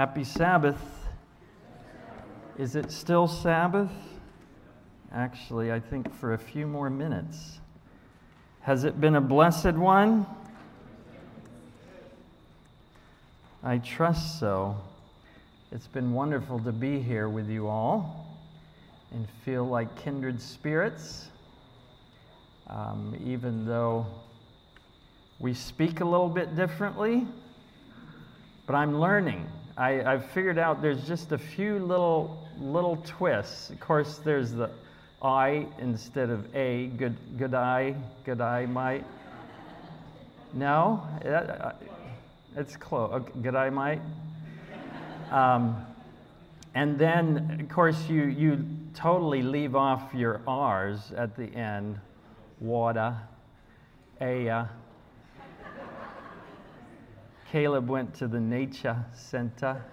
Happy Sabbath. Is it still Sabbath? Actually, I think for a few more minutes. Has it been a blessed one? I trust so. It's been wonderful to be here with you all and feel like kindred spirits, um, even though we speak a little bit differently. But I'm learning. I, I've figured out there's just a few little little twists. Of course, there's the I instead of A. Good, good eye, good I, might. No, uh, it's close. Okay, good I, might. Um, and then, of course, you, you totally leave off your R's at the end. Water, Aya. Caleb went to the nature center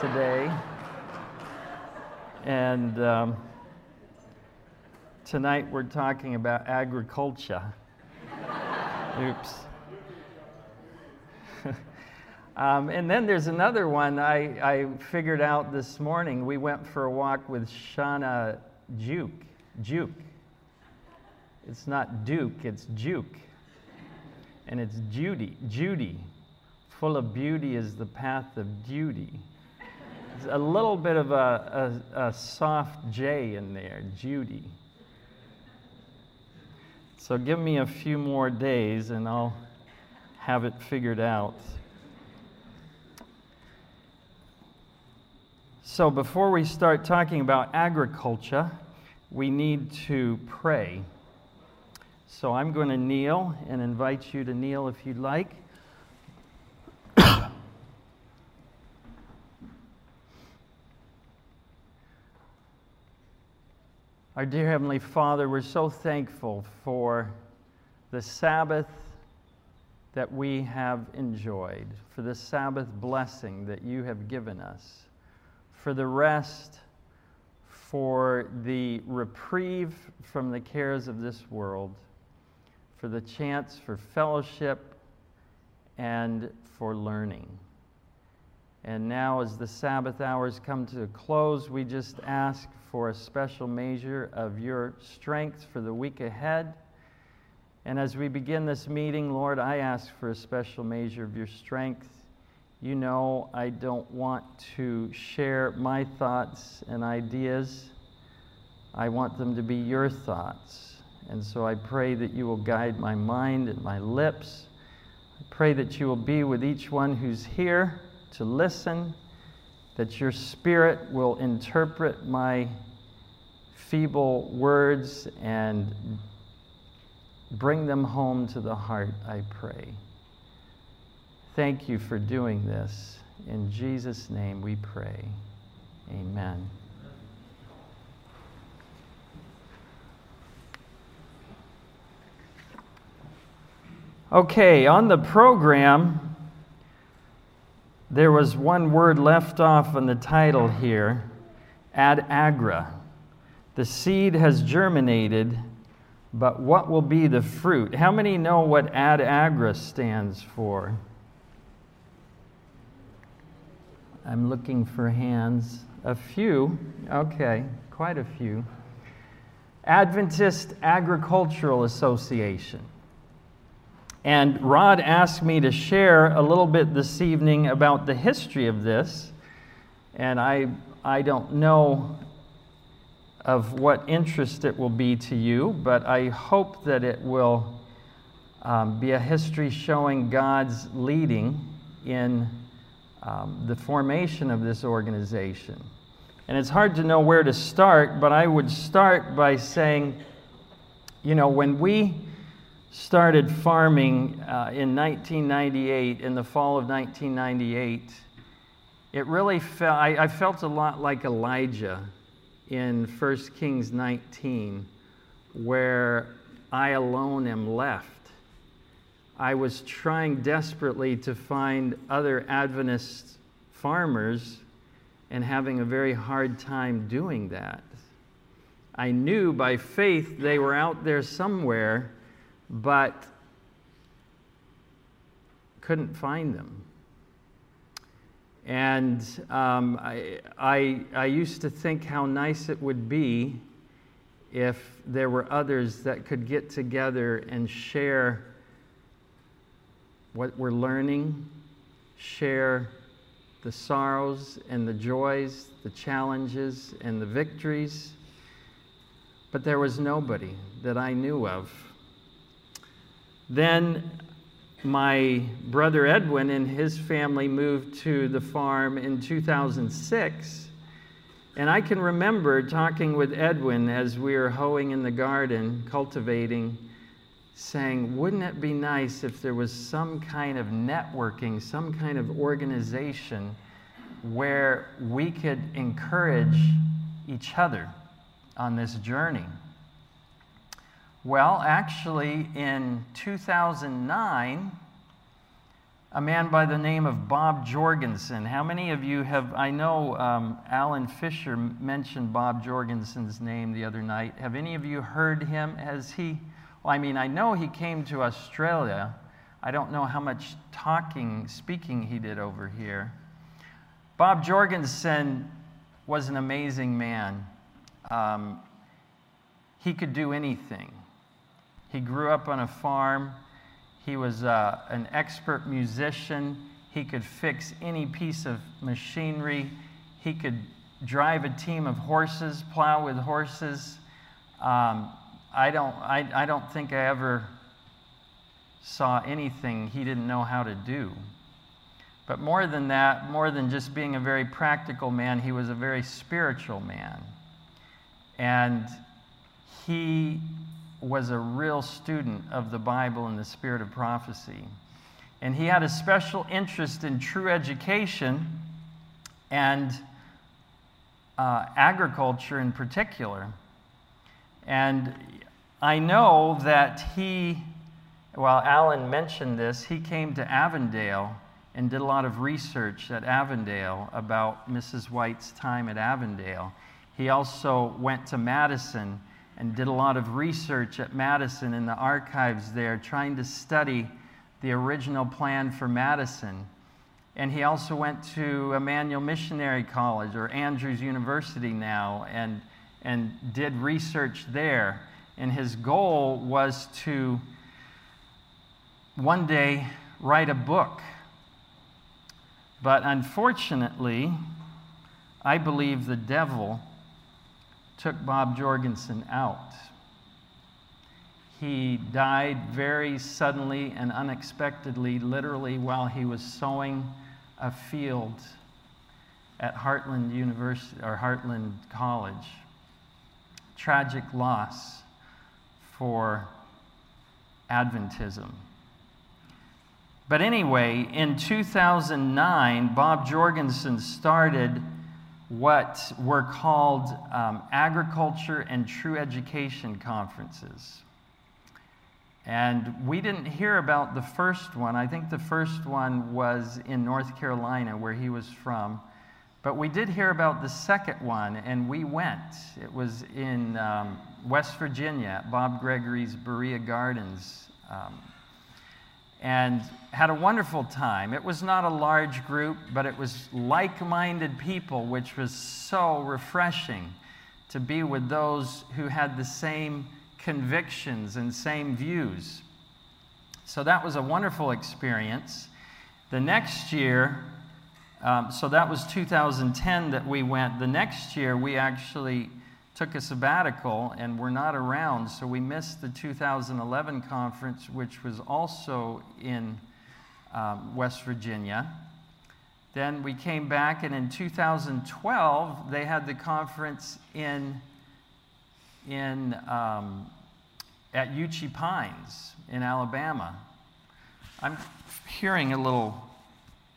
today. And um, tonight we're talking about agriculture. Oops. um, and then there's another one I, I figured out this morning. We went for a walk with Shauna Juke. Juke. It's not Duke, it's Juke. And it's Judy. Judy. Full of beauty is the path of duty. A little bit of a, a, a soft J in there, Judy. So give me a few more days and I'll have it figured out. So before we start talking about agriculture, we need to pray. So I'm going to kneel and invite you to kneel if you'd like. Our dear Heavenly Father, we're so thankful for the Sabbath that we have enjoyed, for the Sabbath blessing that you have given us, for the rest, for the reprieve from the cares of this world, for the chance for fellowship and for learning. And now, as the Sabbath hours come to a close, we just ask for a special measure of your strength for the week ahead. And as we begin this meeting, Lord, I ask for a special measure of your strength. You know, I don't want to share my thoughts and ideas. I want them to be your thoughts. And so I pray that you will guide my mind and my lips. I pray that you will be with each one who's here to listen, that your spirit will interpret my feeble words and bring them home to the heart, I pray. Thank you for doing this. In Jesus' name we pray. Amen. Okay, on the program, there was one word left off in the title here ad agra. The seed has germinated, but what will be the fruit? How many know what ad agra stands for? I'm looking for hands. A few. Okay, quite a few. Adventist Agricultural Association. And Rod asked me to share a little bit this evening about the history of this. And I, I don't know of what interest it will be to you, but I hope that it will um, be a history showing God's leading in um, the formation of this organization. And it's hard to know where to start, but I would start by saying, you know, when we started farming uh, in 1998, in the fall of 1998, it really felt, I, I felt a lot like Elijah in 1 Kings 19 where I alone am left. I was trying desperately to find other Adventist farmers and having a very hard time doing that. I knew by faith they were out there somewhere, but couldn't find them. And um, I, I, I used to think how nice it would be if there were others that could get together and share what we're learning, share the sorrows and the joys, the challenges and the victories. But there was nobody that I knew of. Then my brother Edwin and his family moved to the farm in 2006. And I can remember talking with Edwin as we were hoeing in the garden, cultivating, saying, Wouldn't it be nice if there was some kind of networking, some kind of organization where we could encourage each other on this journey? Well, actually, in 2009, a man by the name of Bob Jorgensen. How many of you have? I know um, Alan Fisher mentioned Bob Jorgensen's name the other night. Have any of you heard him? Has he? Well, I mean, I know he came to Australia. I don't know how much talking, speaking he did over here. Bob Jorgensen was an amazing man. Um, he could do anything. He grew up on a farm. He was uh, an expert musician. He could fix any piece of machinery. He could drive a team of horses, plow with horses. Um, I, don't, I, I don't think I ever saw anything he didn't know how to do. But more than that, more than just being a very practical man, he was a very spiritual man. And he was a real student of the Bible and the spirit of prophecy. And he had a special interest in true education and uh, agriculture in particular. And I know that he, well, Alan mentioned this, he came to Avondale and did a lot of research at Avondale about Mrs. White's time at Avondale. He also went to Madison and did a lot of research at Madison in the archives there, trying to study the original plan for Madison. And he also went to Emmanuel Missionary College, or Andrews University now, and, and did research there. And his goal was to one day write a book. But unfortunately, I believe the devil took Bob Jorgensen out. He died very suddenly and unexpectedly, literally, while he was sowing a field at Heartland University or Heartland College. Tragic loss for Adventism. But anyway, in 2009, Bob Jorgensen started what were called um, agriculture and true education conferences. And we didn't hear about the first one. I think the first one was in North Carolina, where he was from. But we did hear about the second one, and we went. It was in um, West Virginia, Bob Gregory's Berea Gardens. Um, and had a wonderful time. It was not a large group, but it was like minded people, which was so refreshing to be with those who had the same convictions and same views. So that was a wonderful experience. The next year, um, so that was 2010 that we went. The next year, we actually took a sabbatical and were not around, so we missed the 2011 conference, which was also in um, West Virginia. Then we came back, and in 2012, they had the conference in, in, um, at Uchee Pines in Alabama. I'm hearing a little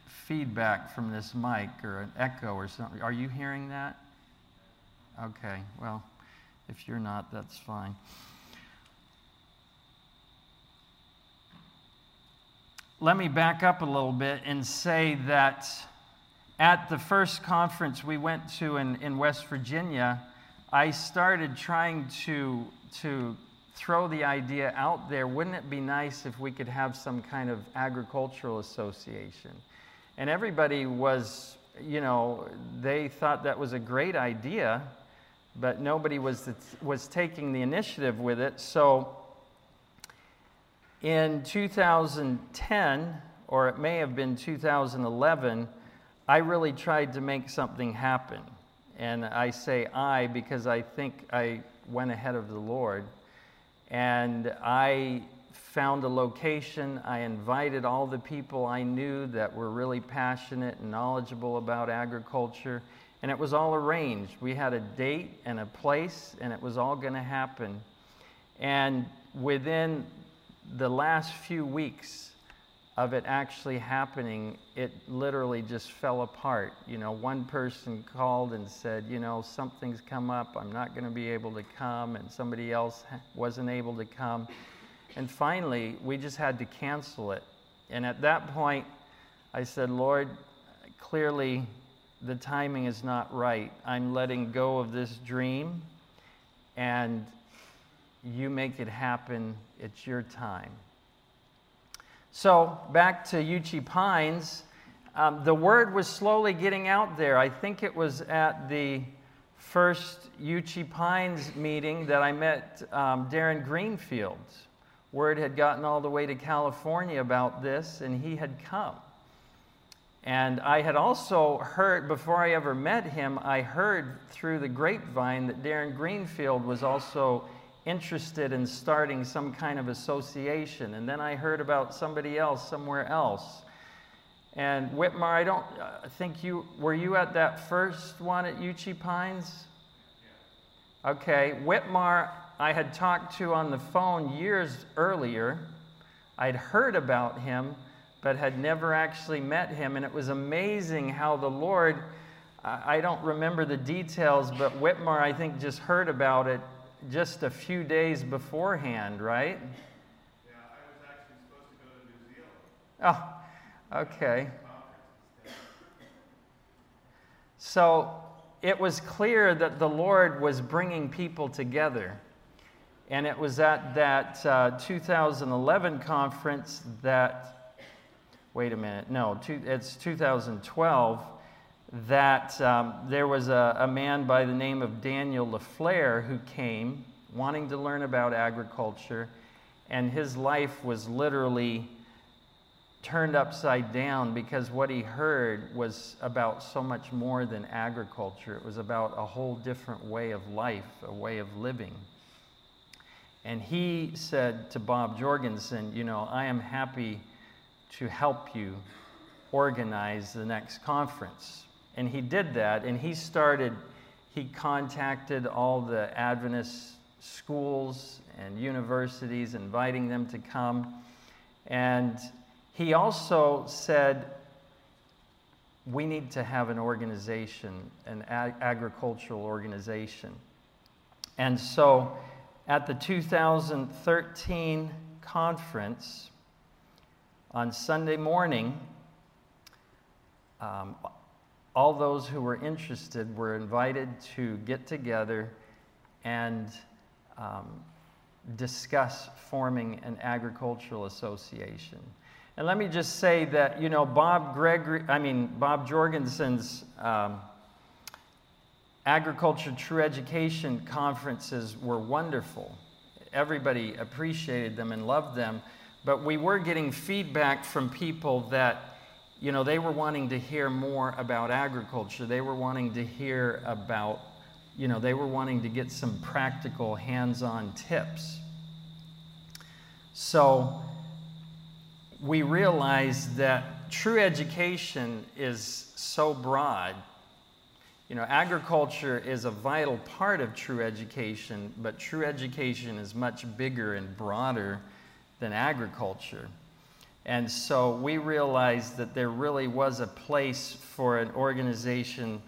feedback from this mic or an echo or something. Are you hearing that? Okay, well, if you're not, that's fine. Let me back up a little bit and say that at the first conference we went to in, in West Virginia, I started trying to, to throw the idea out there wouldn't it be nice if we could have some kind of agricultural association? And everybody was you know, they thought that was a great idea, but nobody was, was taking the initiative with it. So in 2010, or it may have been 2011, I really tried to make something happen. And I say I because I think I went ahead of the Lord. And I found a location. I invited all the people I knew that were really passionate and knowledgeable about agriculture. And it was all arranged. We had a date and a place, and it was all going to happen. And within the last few weeks, of it actually happening, it literally just fell apart. You know, one person called and said, you know, something's come up, I'm not going to be able to come, and somebody else wasn't able to come. And finally, we just had to cancel it. And at that point, I said, Lord, clearly the timing is not right. I'm letting go of this dream, and you make it happen. It's your time. So, back to Uchee Pines, um, the word was slowly getting out there. I think it was at the first Uchee Pines meeting that I met um, Darren Greenfield. Word had gotten all the way to California about this, and he had come. And I had also heard, before I ever met him, I heard through the grapevine that Darren Greenfield was also interested in starting some kind of association. And then I heard about somebody else somewhere else. And Whitmar, I don't I think you were you at that first one at Uchee Pines? Okay, Whitmar, I had talked to on the phone years earlier. I'd heard about him, but had never actually met him. And it was amazing how the Lord, I don't remember the details, but Whitmar, I think, just heard about it just a few days beforehand, right? Yeah, I was actually supposed to go to New Zealand. Oh, okay. So it was clear that the Lord was bringing people together. And it was at that uh, 2011 conference that, wait a minute, no, two, it's 2012 that um, there was a, a, man by the name of Daniel LaFleur who came wanting to learn about agriculture, and his life was literally turned upside down because what he heard was about so much more than agriculture. It was about a whole different way of life, a way of living. And he said to Bob Jorgensen, You know, I am happy to help you organize the next conference. And he did that, and he started, he contacted all the Adventist schools and universities, inviting them to come. And he also said, we need to have an organization, an ag- agricultural organization. And so at the 2013 conference, on Sunday morning, um, all those who were interested were invited to get together and um, discuss forming an agricultural association. And let me just say that, you know, Bob Gregory, I mean, Bob Jorgensen's um, Agriculture True Education conferences were wonderful. Everybody appreciated them and loved them. But we were getting feedback from people that you know, they were wanting to hear more about agriculture. They were wanting to hear about, you know, they were wanting to get some practical hands on tips. So we realized that true education is so broad. You know, agriculture is a vital part of true education, but true education is much bigger and broader than agriculture. And so we realized that there really was a place for an organization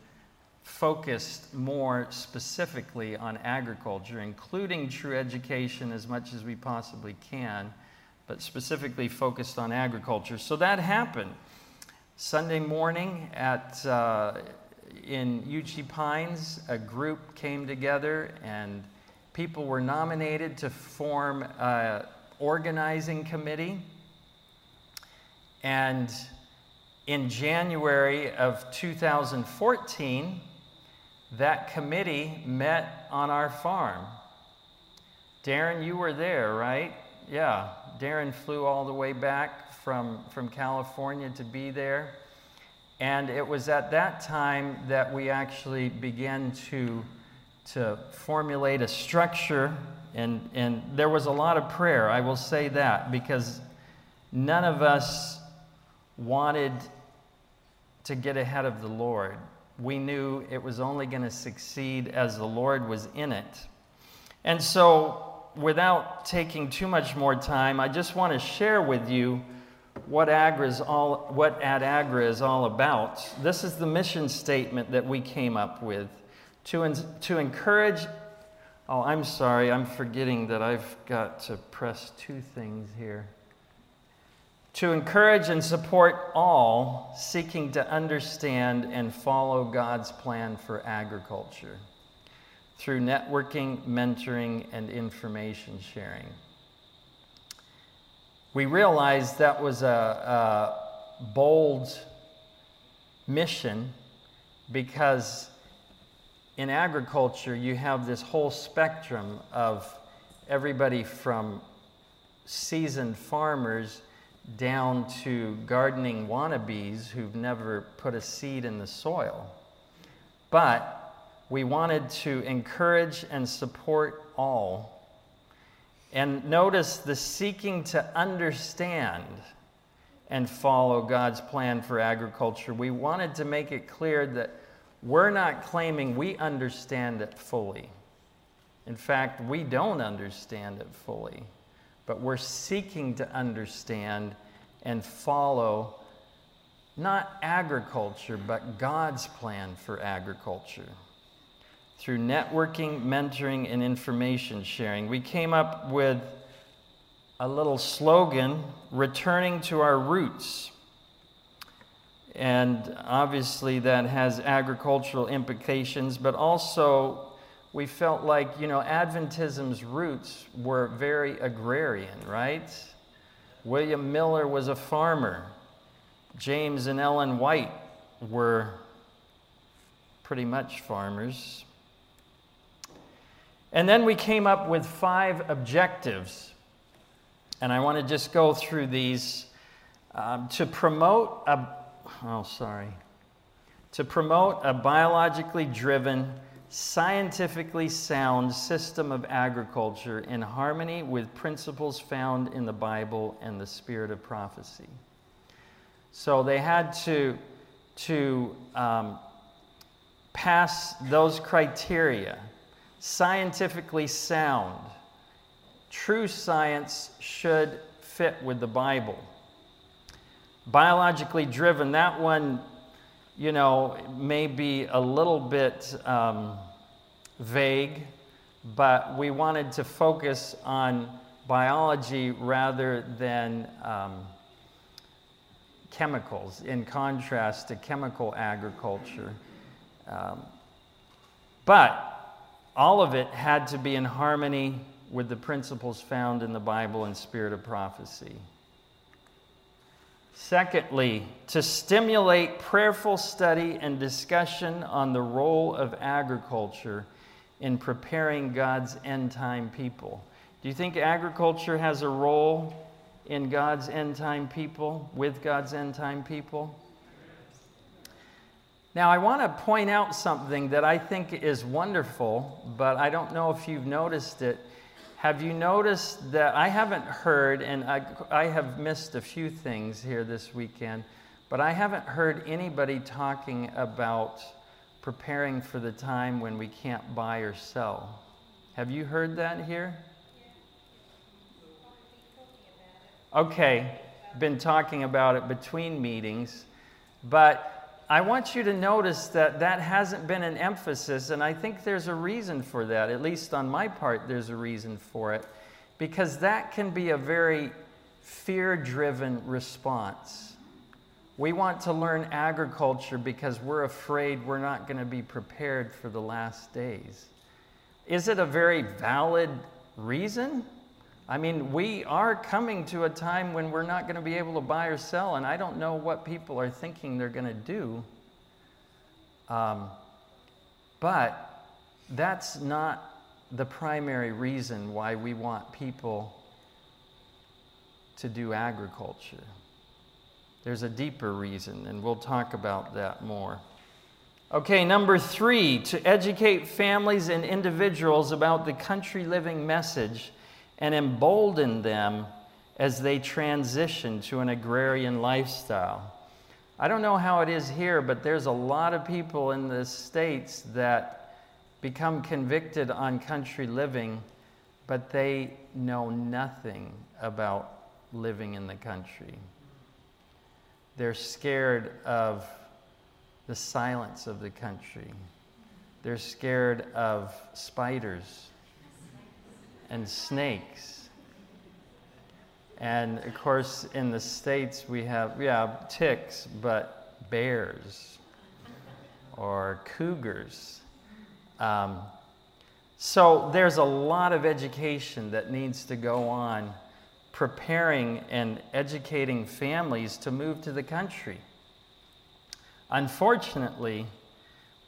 focused more specifically on agriculture, including true education as much as we possibly can, but specifically focused on agriculture. So that happened. Sunday morning at, uh, in Uchee Pines, a group came together and people were nominated to form an organizing committee and in January of 2014, that committee met on our farm. Darren, you were there, right? Yeah. Darren flew all the way back from, from California to be there. And it was at that time that we actually began to, to formulate a structure. And, and there was a lot of prayer, I will say that, because none of us wanted to get ahead of the Lord. We knew it was only going to succeed as the Lord was in it. And so, without taking too much more time, I just want to share with you what, Agra is all, what Ad Agra is all about. This is the mission statement that we came up with to, to encourage. Oh, I'm sorry, I'm forgetting that I've got to press two things here to encourage and support all seeking to understand and follow God's plan for agriculture through networking, mentoring, and information sharing. We realized that was a, a bold mission because in agriculture you have this whole spectrum of everybody from seasoned farmers down to gardening wannabes who've never put a seed in the soil. But we wanted to encourage and support all. And notice the seeking to understand and follow God's plan for agriculture. We wanted to make it clear that we're not claiming we understand it fully. In fact, we don't understand it fully but we're seeking to understand and follow not agriculture, but God's plan for agriculture. Through networking, mentoring, and information sharing, we came up with a little slogan returning to our roots. And obviously, that has agricultural implications, but also we felt like, you know, Adventism's roots were very agrarian, right? William Miller was a farmer. James and Ellen White were pretty much farmers. And then we came up with five objectives. And I want to just go through these um, to promote a, oh, sorry, to promote a biologically driven, scientifically sound system of agriculture in harmony with principles found in the Bible and the spirit of prophecy. So they had to, to um, pass those criteria scientifically sound. True science should fit with the Bible. Biologically driven, that one you know, may be a little bit um, vague, but we wanted to focus on biology rather than um, chemicals, in contrast to chemical agriculture. Um, but all of it had to be in harmony with the principles found in the Bible and spirit of prophecy. Secondly, to stimulate prayerful study and discussion on the role of agriculture in preparing God's end time people. Do you think agriculture has a role in God's end time people, with God's end time people? Now, I want to point out something that I think is wonderful, but I don't know if you've noticed it. Have you noticed that I haven't heard, and I, I have missed a few things here this weekend, but I haven't heard anybody talking about preparing for the time when we can't buy or sell. Have you heard that here? Okay, been talking about it between meetings, but I want you to notice that that hasn't been an emphasis, and I think there's a reason for that. At least on my part, there's a reason for it. Because that can be a very fear driven response. We want to learn agriculture because we're afraid we're not going to be prepared for the last days. Is it a very valid reason? I mean, we are coming to a time when we're not going to be able to buy or sell, and I don't know what people are thinking they're going to do. Um, but that's not the primary reason why we want people to do agriculture. There's a deeper reason, and we'll talk about that more. Okay, number three, to educate families and individuals about the country living message and embolden them as they transition to an agrarian lifestyle. I don't know how it is here, but there's a lot of people in the States that become convicted on country living, but they know nothing about living in the country. They're scared of the silence of the country. They're scared of spiders and snakes. And of course, in the States, we have, yeah, ticks, but bears or cougars. Um, so there's a lot of education that needs to go on preparing and educating families to move to the country. Unfortunately,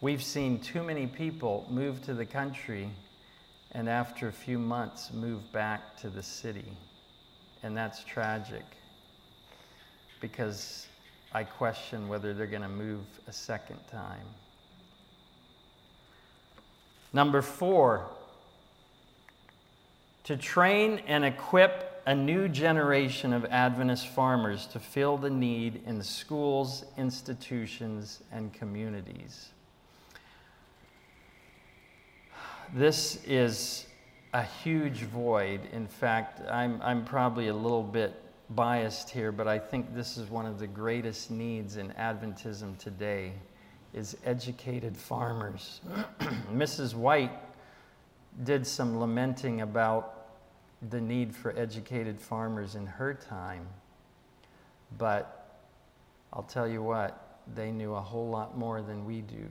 we've seen too many people move to the country and after a few months move back to the city. And that's tragic because I question whether they're going to move a second time. Number four, to train and equip a new generation of Adventist farmers to fill the need in schools, institutions, and communities. This is a huge void. In fact, I'm, I'm probably a little bit biased here, but I think this is one of the greatest needs in Adventism today is educated farmers. Mrs. White did some lamenting about the need for educated farmers in her time. But I'll tell you what, they knew a whole lot more than we do.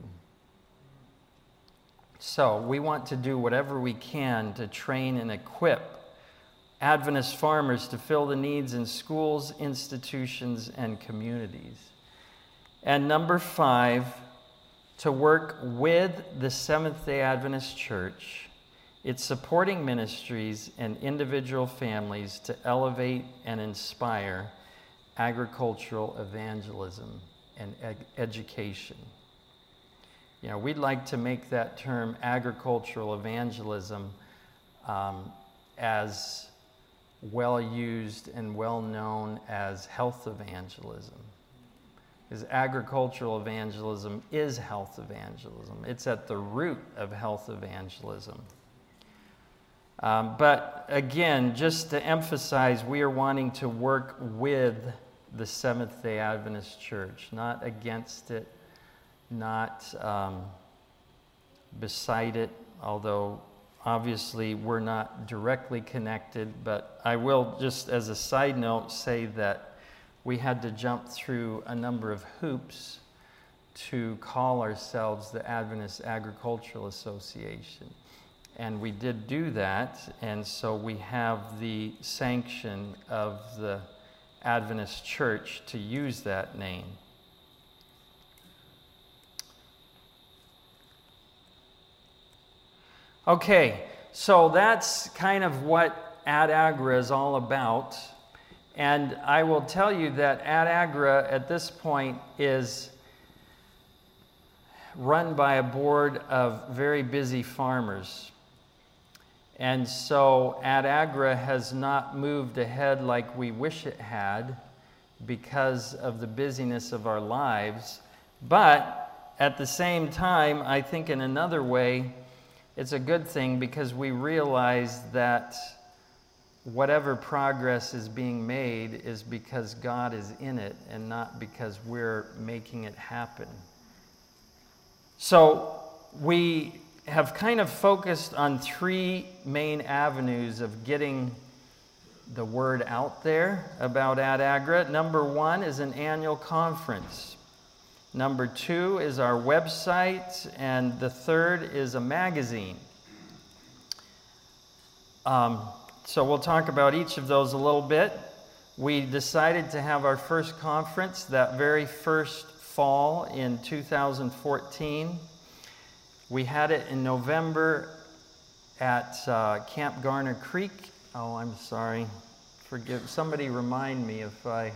So we want to do whatever we can to train and equip Adventist farmers to fill the needs in schools, institutions, and communities. And number five, to work with the Seventh day Adventist Church, its supporting ministries, and individual families to elevate and inspire agricultural evangelism and ed- education. You know, we'd like to make that term agricultural evangelism um, as well used and well known as health evangelism. Because agricultural evangelism is health evangelism, it's at the root of health evangelism. Um, but again, just to emphasize, we are wanting to work with the Seventh day Adventist Church, not against it not um, beside it, although obviously we're not directly connected. But I will just, as a side note, say that we had to jump through a number of hoops to call ourselves the Adventist Agricultural Association. And we did do that, and so we have the sanction of the Adventist Church to use that name. Okay, so that's kind of what Ad Agra is all about. And I will tell you that Ad Agra at this point is run by a board of very busy farmers. And so Ad Agra has not moved ahead like we wish it had because of the busyness of our lives. But at the same time, I think in another way, it's a good thing because we realize that whatever progress is being made is because God is in it and not because we're making it happen. So we have kind of focused on three main avenues of getting the word out there about Ad Agra. Number one is an annual conference. Number two is our website, and the third is a magazine. Um, so we'll talk about each of those a little bit. We decided to have our first conference that very first fall in 2014. We had it in November at uh, Camp Garner Creek. Oh, I'm sorry. Forgive. Somebody remind me if I.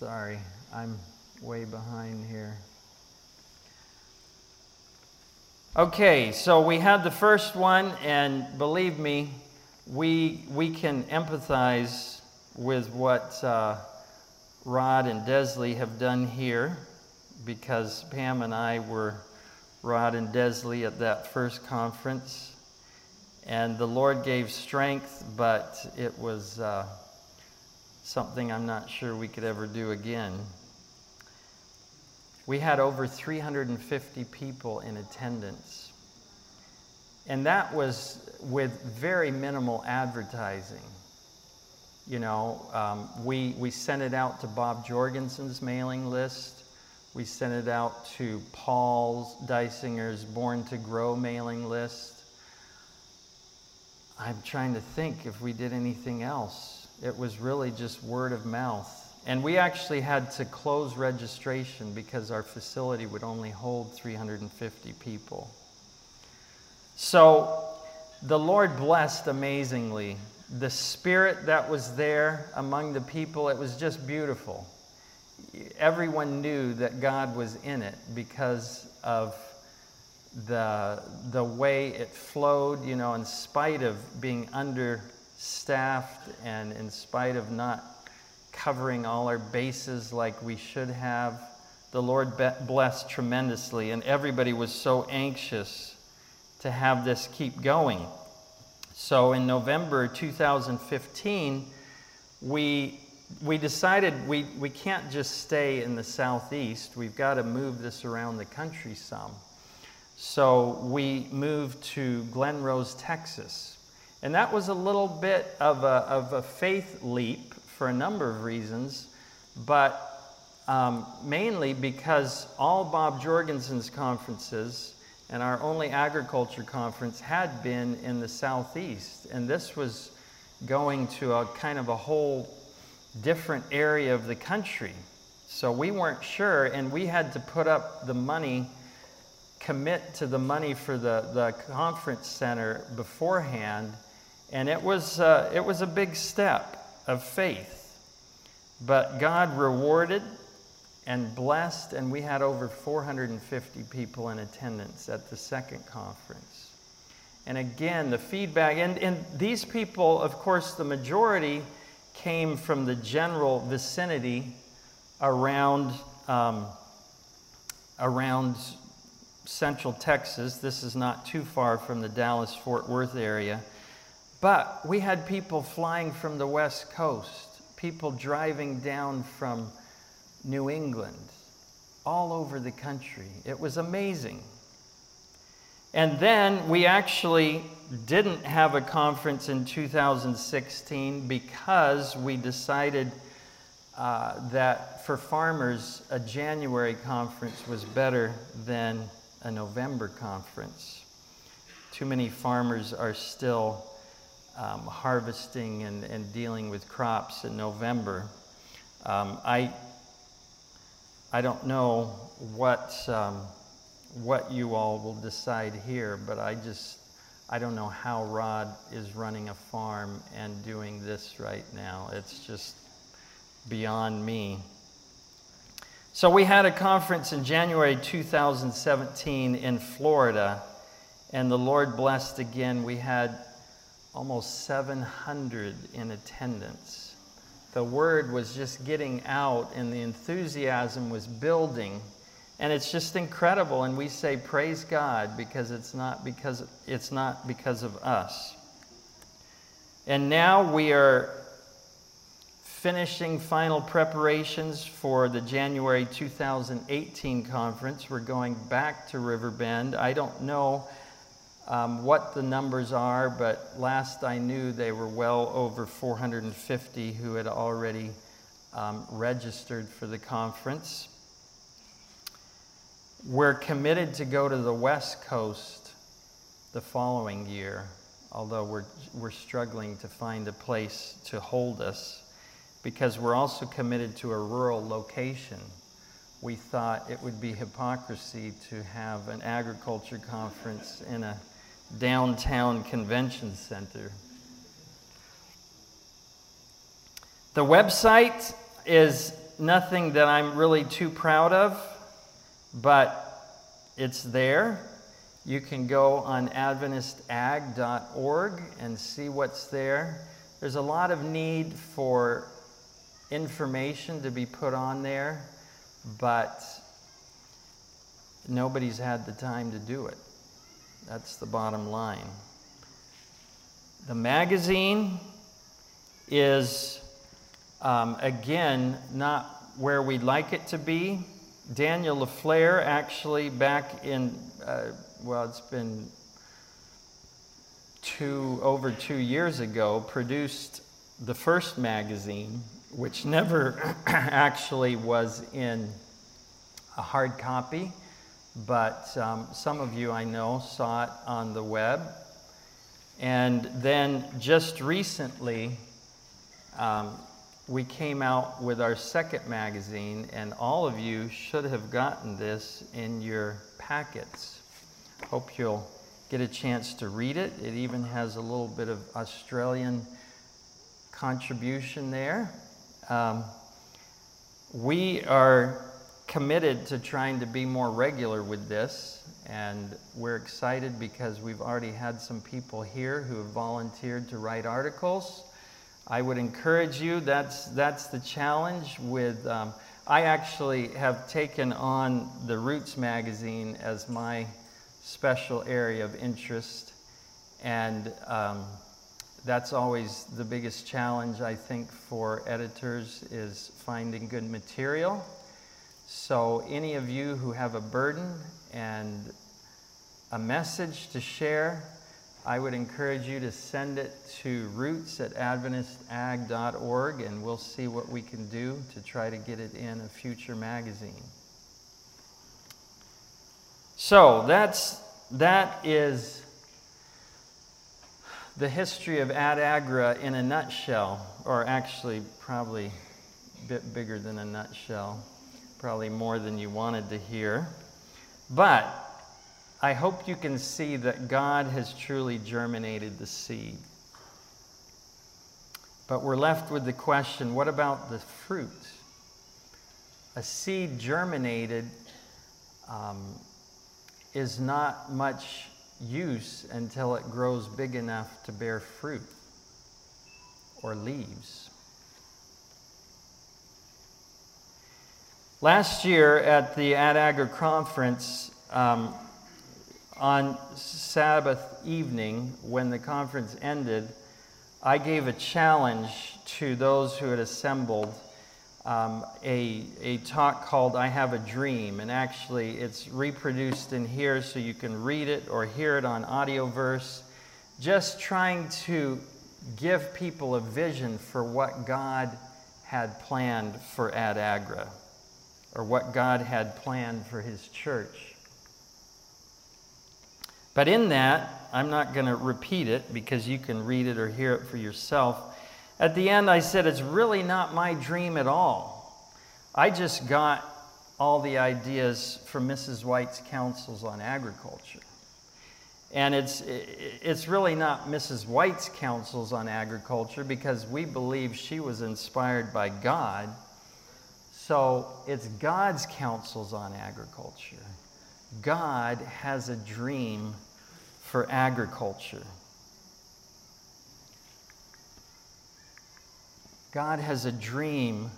Sorry, I'm way behind here. Okay, so we had the first one, and believe me, we, we can empathize with what uh, Rod and Desley have done here because Pam and I were Rod and Desley at that first conference. And the Lord gave strength, but it was uh, something I'm not sure we could ever do again. We had over 350 people in attendance. And that was with very minimal advertising. You know, um, we, we sent it out to Bob Jorgensen's mailing list. We sent it out to Paul's Dysinger's Born to Grow mailing list. I'm trying to think if we did anything else. It was really just word of mouth. And we actually had to close registration because our facility would only hold 350 people. So the Lord blessed amazingly. The spirit that was there among the people, it was just beautiful. Everyone knew that God was in it because of the, the way it flowed, you know, in spite of being understaffed and in spite of not covering all our bases like we should have. The Lord blessed tremendously, and everybody was so anxious to have this keep going. So in November 2015, we, we decided we, we can't just stay in the southeast, we've got to move this around the country some. So we moved to Glen Rose, Texas. And that was a little bit of a, of a faith leap for a number of reasons, but um, mainly because all Bob Jorgensen's conferences and our only agriculture conference had been in the southeast. And this was going to a kind of a whole different area of the country. So we weren't sure, and we had to put up the money, commit to the money for the, the conference center beforehand. And it was, uh, it was a big step of faith. But God rewarded and blessed, and we had over 450 people in attendance at the second conference. And again, the feedback, and, and these people, of course, the majority came from the general vicinity around, um, around central Texas. This is not too far from the Dallas Fort Worth area. But we had people flying from the West Coast, people driving down from New England, all over the country. It was amazing. And then we actually didn't have a conference in 2016 because we decided uh, that for farmers, a January conference was better than a November conference. Too many farmers are still um, harvesting and, and dealing with crops in November. Um, I, I don't know what, um, what you all will decide here, but I just, I don't know how Rod is running a farm and doing this right now. It's just beyond me. So we had a conference in January 2017 in Florida, and the Lord blessed again. We had almost 700 in attendance. The word was just getting out and the enthusiasm was building. And it's just incredible. And we say, Praise God, because it's not because, it's not because of us. And now we are finishing final preparations for the January 2018 conference. We're going back to Riverbend. I don't know um, what the numbers are, but last I knew they were well over 450 who had already um, registered for the conference. We're committed to go to the West Coast the following year. although we're, we're struggling to find a place to hold us because we're also committed to a rural location. We thought it would be hypocrisy to have an agriculture conference in a downtown convention center. The website is nothing that I'm really too proud of, but it's there. You can go on AdventistAg.org and see what's there. There's a lot of need for information to be put on there, but nobody's had the time to do it. That's the bottom line. The magazine is, um, again, not where we'd like it to be. Daniel LaFleur actually, back in, uh, well, it's been two, over two years ago, produced the first magazine, which never actually was in a hard copy but um, some of you I know saw it on the web. And then just recently, um, we came out with our second magazine, and all of you should have gotten this in your packets. Hope you'll get a chance to read it. It even has a little bit of Australian contribution there. Um, we are committed to trying to be more regular with this, and we're excited because we've already had some people here who have volunteered to write articles. I would encourage you, that's, that's the challenge with. Um, I actually have taken on the Roots magazine as my special area of interest, and um, that's always the biggest challenge I think for editors is finding good material. So, any of you who have a burden and a message to share, I would encourage you to send it to roots at adventistag.org and we'll see what we can do to try to get it in a future magazine. So, that's, that is the history of Ad Agra in a nutshell, or actually, probably a bit bigger than a nutshell probably more than you wanted to hear. But I hope you can see that God has truly germinated the seed. But we're left with the question what about the fruit? A seed germinated um, is not much use until it grows big enough to bear fruit or leaves. Last year at the Ad Agra conference, um, on Sabbath evening, when the conference ended, I gave a challenge to those who had assembled um, a, a talk called I Have a Dream. And actually, it's reproduced in here so you can read it or hear it on Audioverse. Just trying to give people a vision for what God had planned for Ad Agra or what God had planned for his church. But in that, I'm not going to repeat it because you can read it or hear it for yourself. At the end, I said, It's really not my dream at all. I just got all the ideas from Mrs. White's counsels on agriculture. And it's, it's really not Mrs. White's counsels on agriculture because we believe she was inspired by God so it's God's counsels on agriculture. God has a dream for agriculture. God has a dream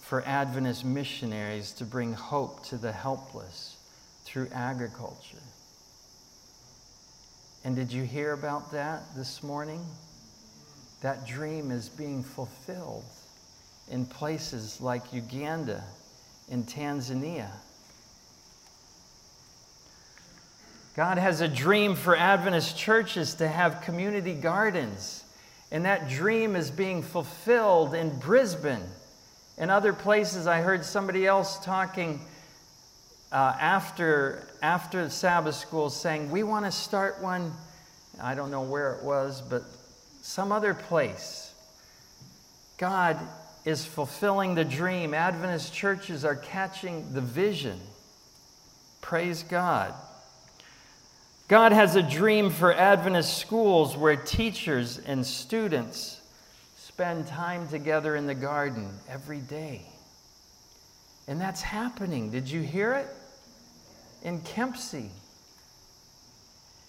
for Adventist missionaries to bring hope to the helpless through agriculture. And did you hear about that this morning? That dream is being fulfilled in places like Uganda, in Tanzania. God has a dream for Adventist churches to have community gardens, and that dream is being fulfilled in Brisbane and other places. I heard somebody else talking uh, after, after Sabbath school saying, We want to start one I don't know where it was, but some other place. God is fulfilling the dream. Adventist churches are catching the vision. Praise God. God has a dream for Adventist schools where teachers and students spend time together in the garden every day. And that's happening. Did you hear it? In Kempsey.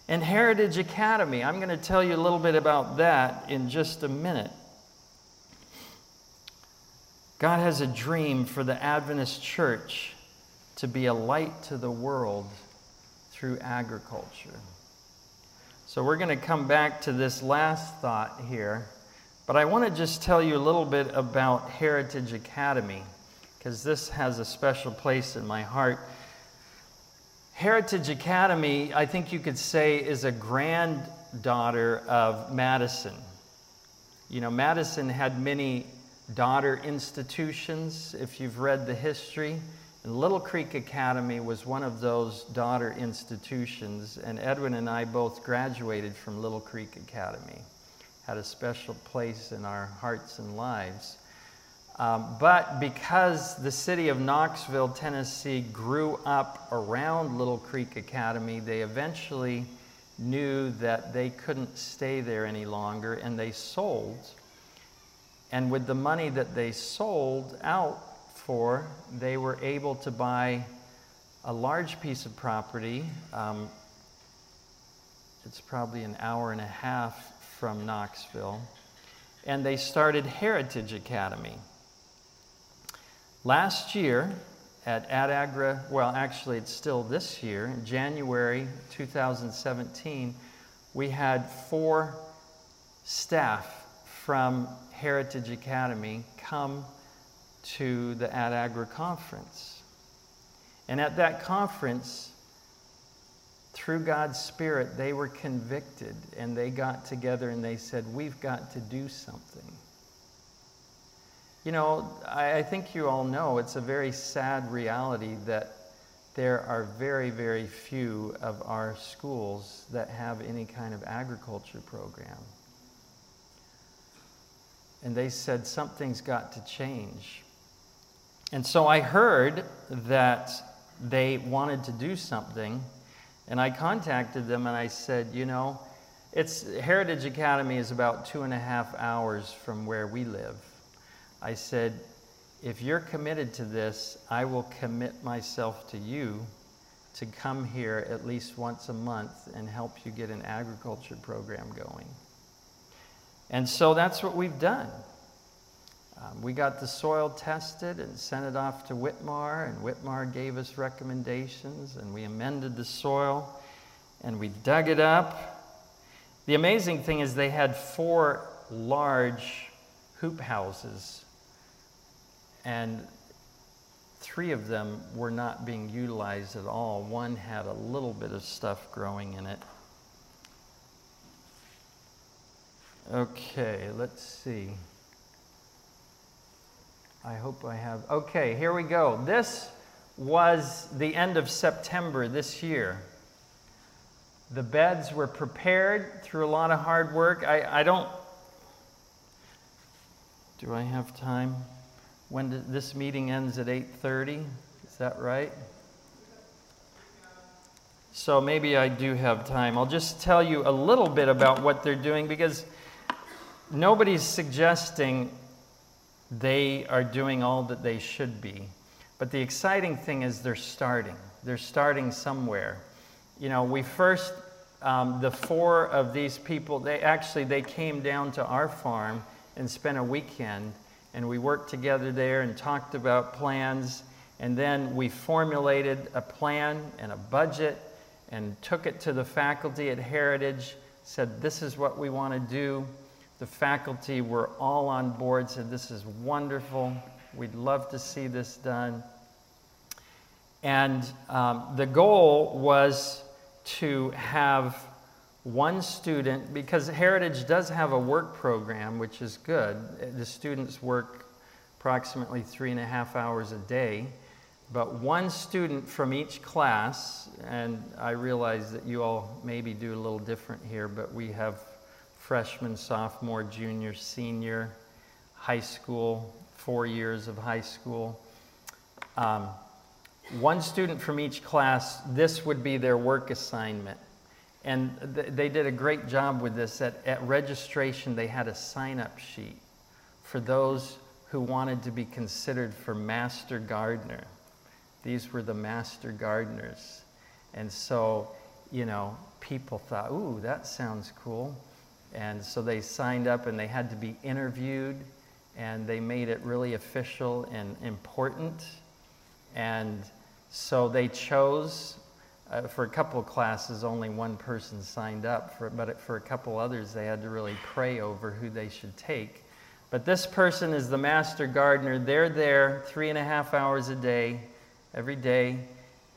And Heritage Academy. I'm going to tell you a little bit about that in just a minute. God has a dream for the Adventist church to be a light to the world through agriculture. So we're going to come back to this last thought here, but I want to just tell you a little bit about Heritage Academy because this has a special place in my heart. Heritage Academy, I think you could say, is a granddaughter of Madison. You know, Madison had many daughter institutions, if you've read the history. And Little Creek Academy was one of those daughter institutions, and Edwin and I both graduated from Little Creek Academy. Had a special place in our hearts and lives. Um, but because the city of Knoxville, Tennessee grew up around Little Creek Academy, they eventually knew that they couldn't stay there any longer and they sold. And with the money that they sold out, for, they were able to buy a large piece of property. Um, it's probably an hour and a half from Knoxville. And they started Heritage Academy. Last year at AdAgra, well, actually, it's still this year, in January 2017, we had four staff from Heritage Academy come to the AdAgra conference. And at that conference, through God's Spirit, they were convicted and they got together and they said, We've got to do something. You know, I, I think you all know it's a very sad reality that there are very, very few of our schools that have any kind of agriculture program. And they said something's got to change. And so I heard that they wanted to do something, and I contacted them and I said, you know, it's Heritage Academy is about two and a half hours from where we live. I said, if you're committed to this, I will commit myself to you to come here at least once a month and help you get an agriculture program going. And so that's what we've done. Um, we got the soil tested and sent it off to Whitmar, and Whitmar gave us recommendations, and we amended the soil and we dug it up. The amazing thing is, they had four large hoop houses, and three of them were not being utilized at all. One had a little bit of stuff growing in it. Okay, let's see. I hope I have. Okay, here we go. This was the end of September this year. The beds were prepared through a lot of hard work. I, I don't. Do I have time? When this meeting ends at 8:30? Is that right? So maybe I do have time. I'll just tell you a little bit about what they're doing because nobody's suggesting they are doing all that they should be. But the exciting thing is they're starting. They're starting somewhere. You know, we first, um, the four of these people, they actually, they came down to our farm and spent a weekend. And we worked together there and talked about plans. And then we formulated a plan and a budget and took it to the faculty at Heritage, said, this is what we want to do. The faculty were all on board, said, This is wonderful. We'd love to see this done. And um, the goal was to have one student, because Heritage does have a work program, which is good. The students work approximately three and a half hours a day. but one student from each class, and I realize that you all maybe do a little different here, but we have freshman, sophomore, junior, senior, high school, four years of high school. Um, one student from each class, this would be their work assignment. And th- they did a great job with this. At, at registration, they had a sign up sheet for those who wanted to be considered for master gardener. These were the master gardeners. And so, you know, people thought, ooh, that sounds cool. And so they signed up and they had to be interviewed and they made it really official and important. And so they chose, uh, for a couple classes, only one person signed up, for, but for a couple others, they had to really pray over who they should take. But this person is the master gardener. They're there three and a half hours a day, every day.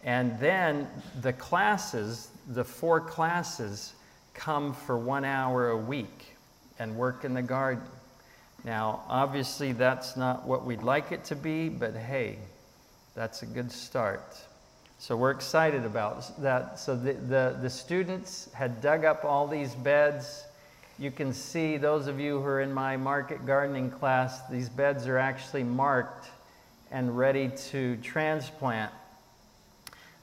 And then the classes, the four classes, come for one hour a week and work in the garden. Now, obviously, that's not what we'd like it to be, but hey, that's a good start. So we're excited about that. So the, the, the students had dug up all these beds. You can see, those of you who are in my market gardening class, these beds are actually marked and ready to transplant.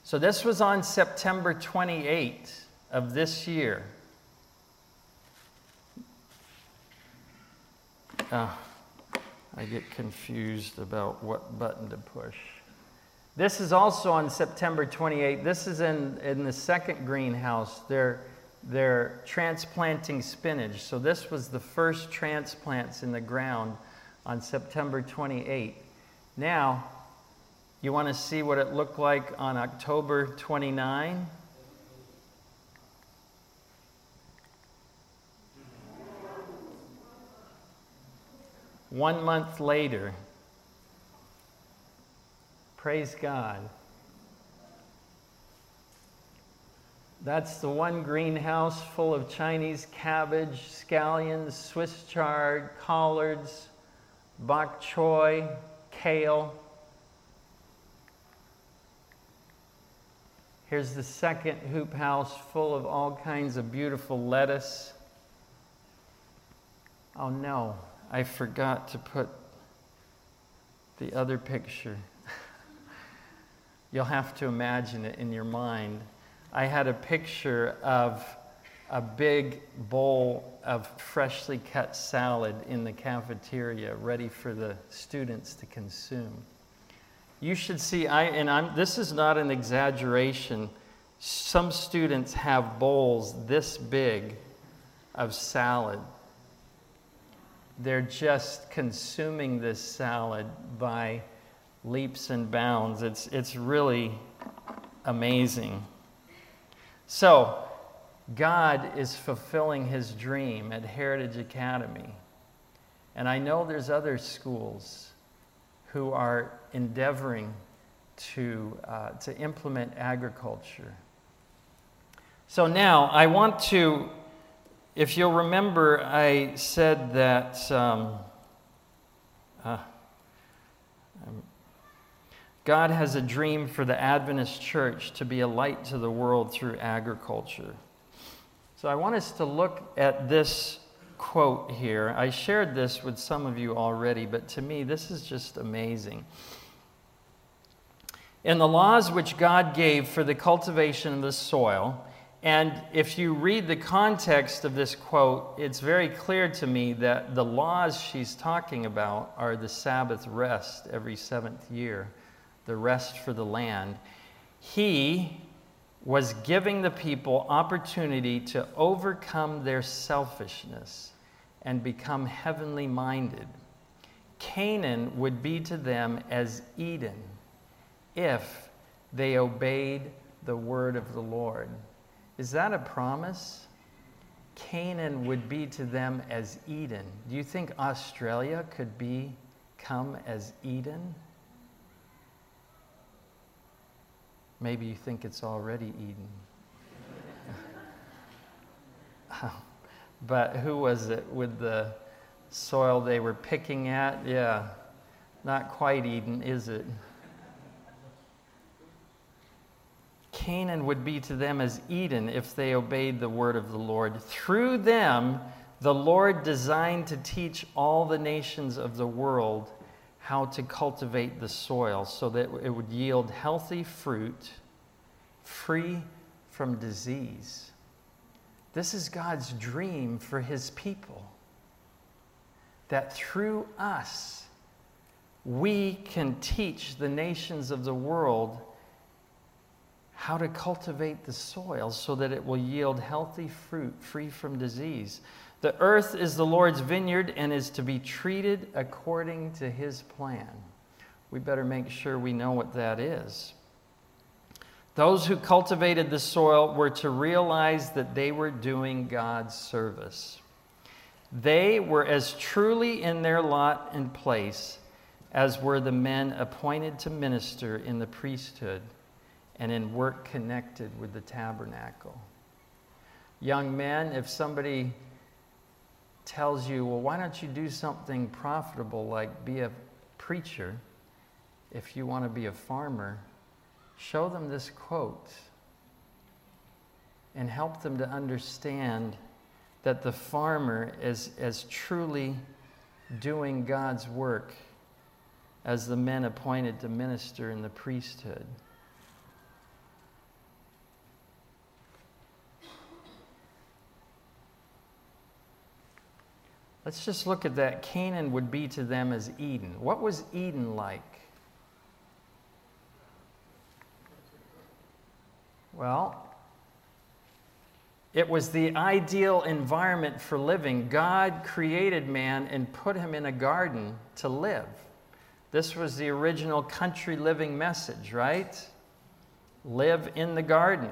So this was on September 28 of this year. Uh, I get confused about what button to push. This is also on September 28. This is in, in the second greenhouse. They're, they're transplanting spinach. So this was the first transplants in the ground on September 28. Now, you want to see what it looked like on October 29? One month later, praise God. That's the one greenhouse full of Chinese cabbage, scallions, Swiss chard, collards, bok choy, kale. Here's the second hoop house full of all kinds of beautiful lettuce. Oh no, I forgot to put the other picture. You'll have to imagine it in your mind. I had a picture of a big bowl of freshly cut salad in the cafeteria ready for the students to consume. You should see, I, and I'm, this is not an exaggeration. Some students have bowls this big of salad they're just consuming this salad by leaps and bounds. It's, it's really amazing. So, God is fulfilling his dream at Heritage Academy. And I know there's other schools who are endeavoring to, uh, to implement agriculture. So now I want to if you'll remember, I said that um, uh, God has a dream for the Adventist church to be a light to the world through agriculture. So I want us to look at this quote here. I shared this with some of you already, but to me, this is just amazing. In the laws which God gave for the cultivation of the soil, and if you read the context of this quote, it's very clear to me that the laws she's talking about are the Sabbath rest every seventh year, the rest for the land. He was giving the people opportunity to overcome their selfishness and become heavenly minded. Canaan would be to them as Eden if they obeyed the word of the Lord. Is that a promise? Canaan would be to them as Eden. Do you think Australia could be come as Eden? Maybe you think it's already Eden. but who was it with the soil they were picking at? Yeah, not quite Eden, is it? Canaan would be to them as Eden if they obeyed the word of the Lord. Through them, the Lord designed to teach all the nations of the world how to cultivate the soil so that it would yield healthy fruit free from disease. This is God's dream for his people. That through us, we can teach the nations of the world how to cultivate the soil so that it will yield healthy fruit free from disease. The earth is the Lord's vineyard and is to be treated according to his plan. We better make sure we know what that is. Those who cultivated the soil were to realize that they were doing God's service. They were as truly in their lot and place as were the men appointed to minister in the priesthood and in work connected with the tabernacle. Young men, if somebody tells you, well, why don't you do something profitable like be a preacher if you want to be a farmer? Show them this quote and help them to understand that the farmer is as truly doing God's work as the men appointed to minister in the priesthood. Let's just look at that. Canaan would be to them as Eden. What was Eden like? Well, it was the ideal environment for living. God created man and put him in a garden to live. This was the original country living message, right? Live in the garden.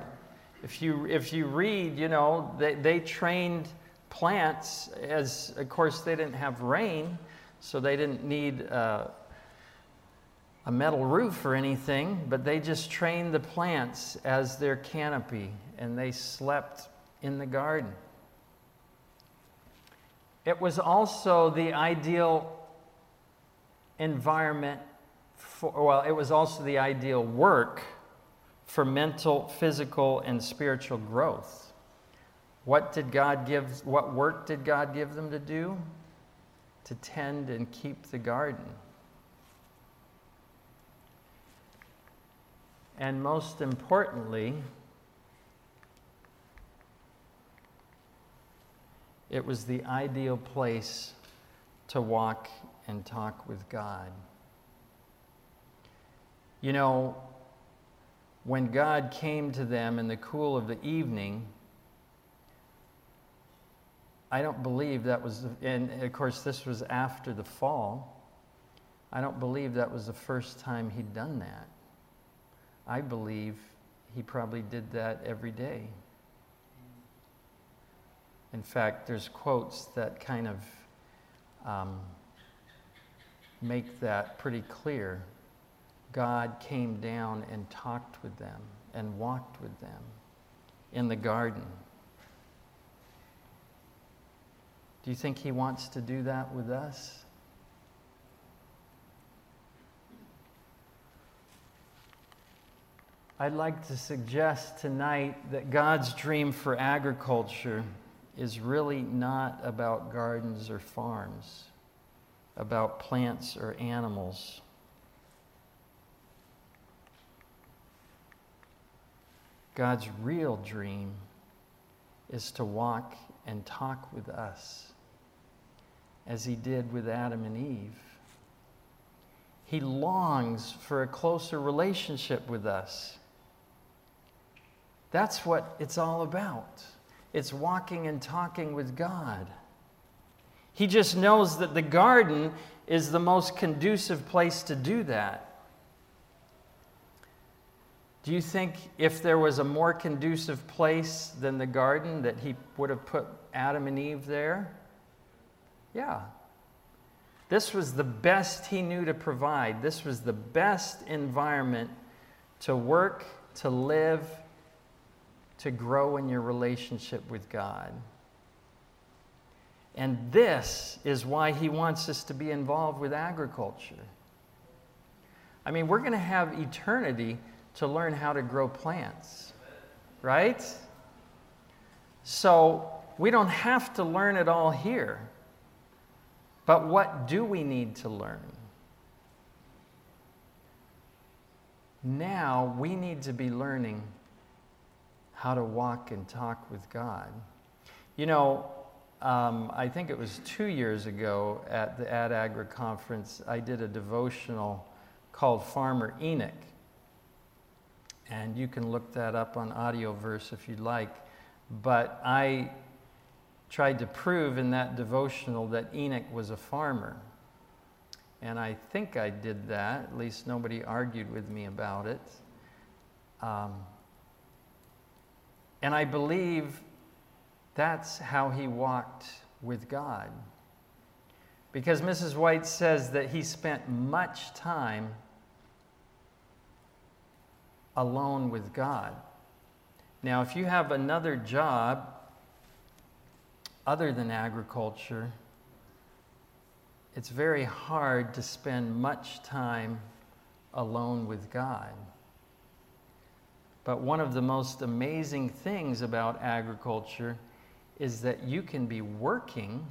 If you, if you read, you know, they, they trained plants, as of course they didn't have rain, so they didn't need uh, a metal roof or anything, but they just trained the plants as their canopy and they slept in the garden. It was also the ideal environment for, well, it was also the ideal work for mental, physical, and spiritual growth. What did God give, what work did God give them to do? To tend and keep the garden. And most importantly, it was the ideal place to walk and talk with God. You know, when God came to them in the cool of the evening, I don't believe that was, and of course, this was after the fall. I don't believe that was the first time he'd done that. I believe he probably did that every day. In fact, there's quotes that kind of um, make that pretty clear. God came down and talked with them and walked with them in the garden. Do you think He wants to do that with us? I'd like to suggest tonight that God's dream for agriculture is really not about gardens or farms, about plants or animals. God's real dream is to walk and talk with us as he did with Adam and Eve. He longs for a closer relationship with us. That's what it's all about. It's walking and talking with God. He just knows that the garden is the most conducive place to do that. Do you think if there was a more conducive place than the garden that he would have put Adam and Eve there? Yeah. This was the best he knew to provide. This was the best environment to work, to live, to grow in your relationship with God. And this is why he wants us to be involved with agriculture. I mean, we're going to have eternity to learn how to grow plants, right? So we don't have to learn it all here. But what do we need to learn? Now we need to be learning how to walk and talk with God. You know, um, I think it was two years ago at the Ad Agra conference, I did a devotional called Farmer Enoch. And you can look that up on Audioverse if you'd like. But I tried to prove in that devotional that Enoch was a farmer. And I think I did that, at least nobody argued with me about it. Um, and I believe that's how he walked with God. Because Mrs. White says that he spent much time alone with God. Now, if you have another job other than agriculture, it's very hard to spend much time alone with God. But one of the most amazing things about agriculture is that you can be working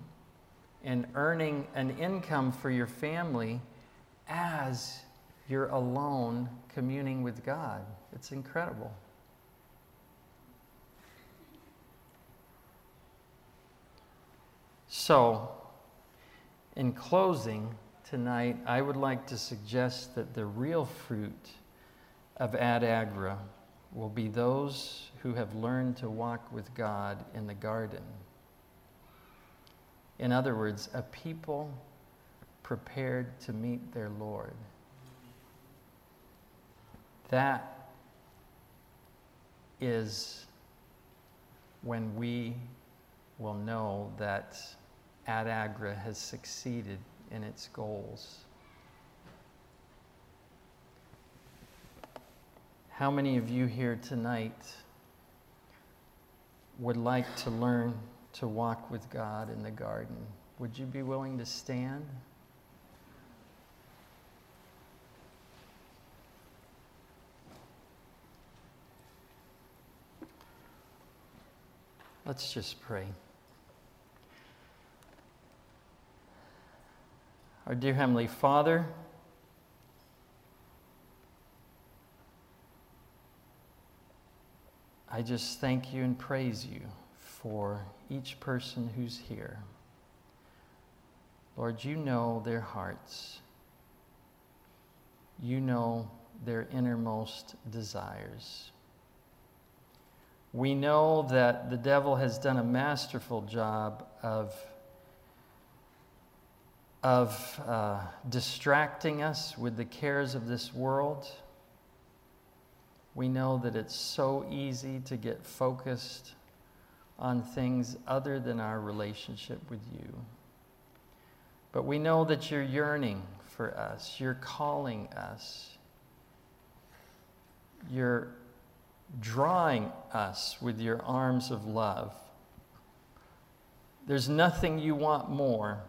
and earning an income for your family as you're alone communing with God. It's incredible. So, in closing tonight, I would like to suggest that the real fruit of Ad Agra will be those who have learned to walk with God in the garden. In other words, a people prepared to meet their Lord. That is when we will know that Ad Agra has succeeded in its goals. How many of you here tonight would like to learn to walk with God in the garden? Would you be willing to stand? Let's just pray. Our dear Heavenly Father, I just thank you and praise you for each person who's here. Lord, you know their hearts. You know their innermost desires. We know that the devil has done a masterful job of, of uh, distracting us with the cares of this world we know that it's so easy to get focused on things other than our relationship with you. But we know that you're yearning for us, you're calling us, you're drawing us with your arms of love. There's nothing you want more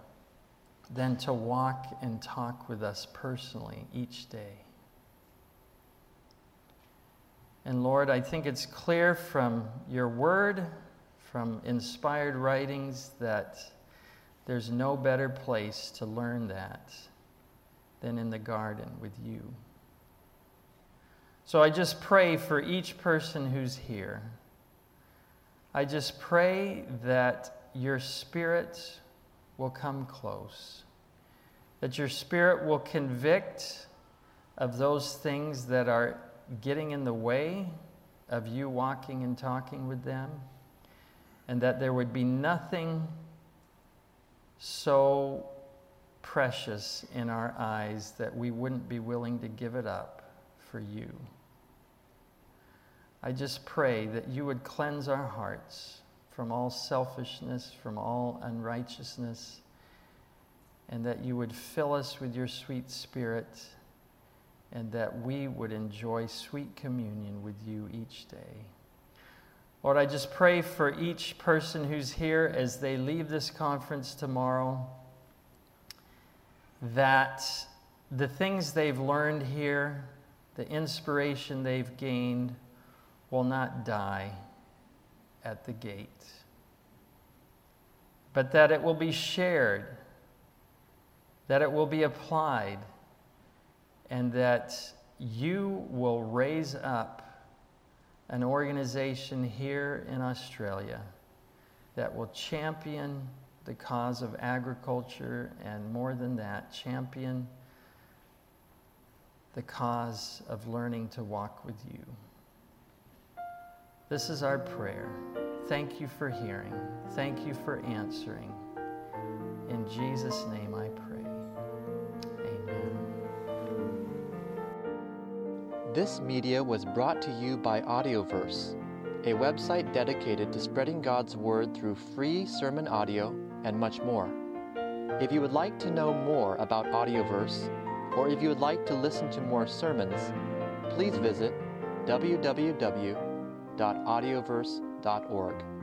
than to walk and talk with us personally each day. And Lord, I think it's clear from your word, from inspired writings, that there's no better place to learn that than in the garden with you. So I just pray for each person who's here. I just pray that your spirit will come close, that your spirit will convict of those things that are getting in the way of you walking and talking with them, and that there would be nothing so precious in our eyes that we wouldn't be willing to give it up for you. I just pray that you would cleanse our hearts from all selfishness, from all unrighteousness, and that you would fill us with your sweet spirit and that we would enjoy sweet communion with you each day. Lord, I just pray for each person who's here as they leave this conference tomorrow that the things they've learned here, the inspiration they've gained will not die at the gate, but that it will be shared, that it will be applied, and that you will raise up an organization here in Australia that will champion the cause of agriculture and more than that, champion the cause of learning to walk with you. This is our prayer. Thank you for hearing. Thank you for answering. In Jesus' name I pray. Amen. This media was brought to you by Audioverse, a website dedicated to spreading God's Word through free sermon audio and much more. If you would like to know more about Audioverse, or if you would like to listen to more sermons, please visit www.audioverse.org.